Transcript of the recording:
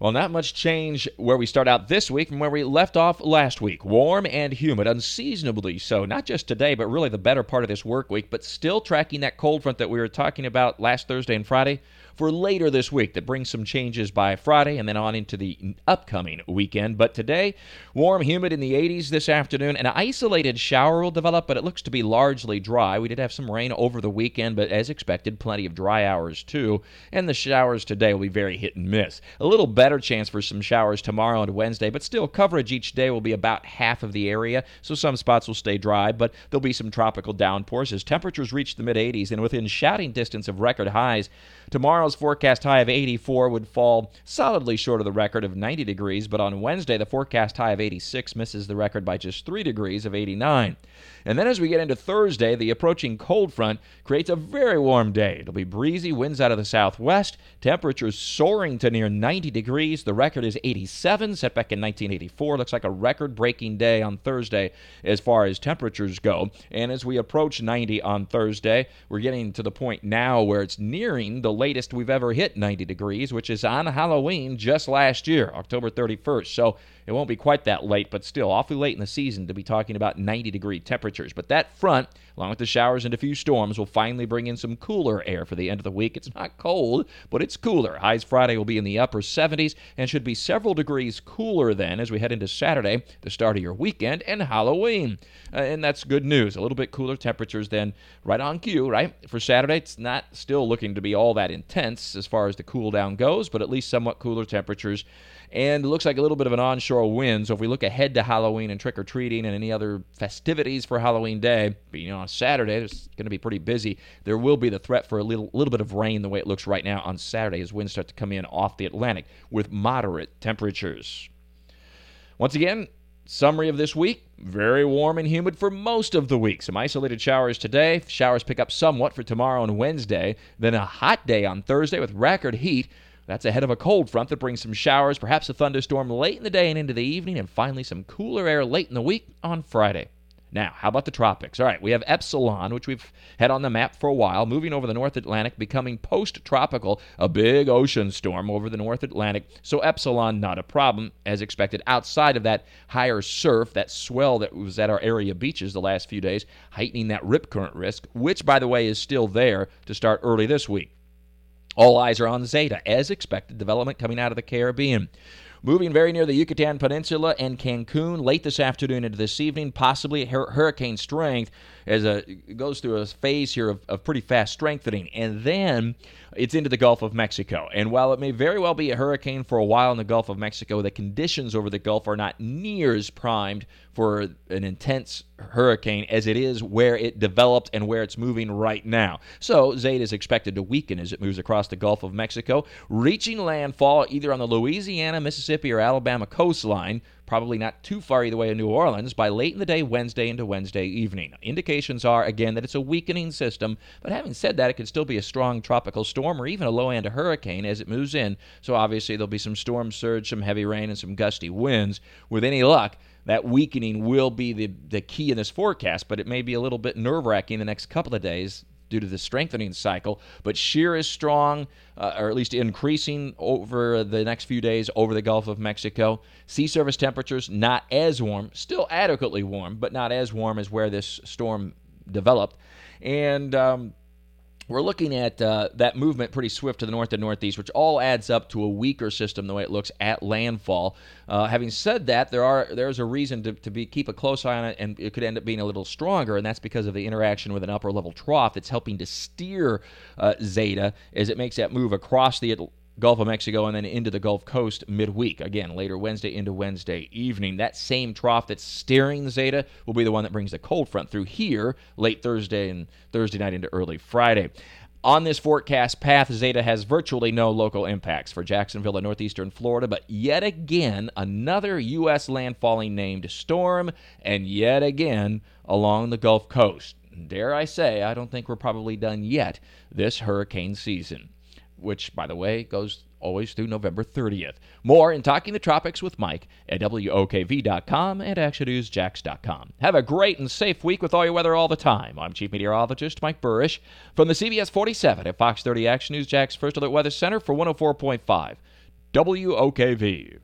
Well, not much change where we start out this week from where we left off last week. Warm and humid, unseasonably so. Not just today, but really the better part of this work week, but still tracking that cold front that we were talking about last Thursday and Friday for later this week that brings some changes by Friday and then on into the upcoming weekend. But today, warm, humid in the 80s this afternoon. An isolated shower will develop, but it looks to be largely dry. We did have some rain over the weekend, but as expected, plenty of dry hours too. And the showers today will be very hit and miss. A little better chance for some showers tomorrow and Wednesday, but still coverage each day will be about half of the area. So some spots will stay dry, but there'll be some tropical downpours as temperatures reach the mid 80s and within shouting distance of record highs. Tomorrow's forecast high of 84 would fall solidly short of the record of 90 degrees, but on Wednesday, the forecast high of 86 misses the record by just 3 degrees of 89. And then as we get into Thursday, the approaching cold front creates a very warm day. It'll be breezy, winds out of the southwest, temperatures soaring to near 90 degrees. The record is 87, set back in 1984. Looks like a record breaking day on Thursday as far as temperatures go. And as we approach 90 on Thursday, we're getting to the point now where it's nearing the latest we've ever hit 90 degrees, which is on Halloween just last year, October 31st. So it won't be quite that late, but still awfully late in the season to be talking about 90 degree temperatures. But that front, along with the showers and a few storms, will finally bring in some cooler air for the end of the week. It's not cold, but it's cooler. Highs Friday will be in the upper 70s and should be several degrees cooler then as we head into Saturday, the start of your weekend, and Halloween. Uh, and that's good news. A little bit cooler temperatures then right on cue, right? For Saturday, it's not still looking to be all that intense as far as the cool down goes, but at least somewhat cooler temperatures and it looks like a little bit of an onshore wind. So if we look ahead to Halloween and trick or treating and any other festivities for Halloween Day, being on Saturday, it's going to be pretty busy. There will be the threat for a little, little bit of rain the way it looks right now on Saturday as winds start to come in off the Atlantic with moderate temperatures. Once again, summary of this week very warm and humid for most of the week. Some isolated showers today. Showers pick up somewhat for tomorrow and Wednesday. Then a hot day on Thursday with record heat. That's ahead of a cold front that brings some showers, perhaps a thunderstorm late in the day and into the evening, and finally some cooler air late in the week on Friday. Now, how about the tropics? All right, we have Epsilon, which we've had on the map for a while, moving over the North Atlantic, becoming post tropical, a big ocean storm over the North Atlantic. So, Epsilon, not a problem, as expected. Outside of that higher surf, that swell that was at our area beaches the last few days, heightening that rip current risk, which, by the way, is still there to start early this week. All eyes are on Zeta, as expected, development coming out of the Caribbean. Moving very near the Yucatan Peninsula and Cancun late this afternoon into this evening, possibly hurricane strength as it goes through a phase here of, of pretty fast strengthening. And then it's into the Gulf of Mexico. And while it may very well be a hurricane for a while in the Gulf of Mexico, the conditions over the Gulf are not near as primed for an intense hurricane as it is where it developed and where it's moving right now. So Zeta is expected to weaken as it moves across the Gulf of Mexico, reaching landfall either on the Louisiana, Mississippi, or Alabama coastline probably not too far either way in New Orleans, by late in the day, Wednesday into Wednesday evening. Indications are, again, that it's a weakening system, but having said that, it could still be a strong tropical storm or even a low end hurricane as it moves in. So obviously, there'll be some storm surge, some heavy rain, and some gusty winds. With any luck, that weakening will be the, the key in this forecast, but it may be a little bit nerve wracking the next couple of days due to the strengthening cycle. But shear is strong, uh, or at least increasing over the next few days over the Gulf of Mexico. Sea surface temperatures not as warm, still adequately warm, but not as warm as where this storm developed. And um, we're looking at uh, that movement pretty swift to the north and northeast, which all adds up to a weaker system the way it looks at landfall. Uh, having said that, there are there's a reason to, to be keep a close eye on it, and it could end up being a little stronger, and that's because of the interaction with an upper level trough that's helping to steer uh, Zeta as it makes that move across the Gulf of Mexico and then into the Gulf Coast midweek. Again, later Wednesday into Wednesday evening. That same trough that's steering the Zeta will be the one that brings the cold front through here late Thursday and Thursday night into early Friday. On this forecast path, Zeta has virtually no local impacts for Jacksonville and northeastern Florida, but yet again, another U.S. landfalling named storm, and yet again along the Gulf Coast. Dare I say, I don't think we're probably done yet this hurricane season which, by the way, goes always through November 30th. More in Talking the Tropics with Mike at WOKV.com and ActionNewsJax.com. Have a great and safe week with all your weather all the time. I'm Chief Meteorologist Mike Buresh from the CBS 47 at Fox 30 Action News Jax First Alert Weather Center for 104.5 WOKV.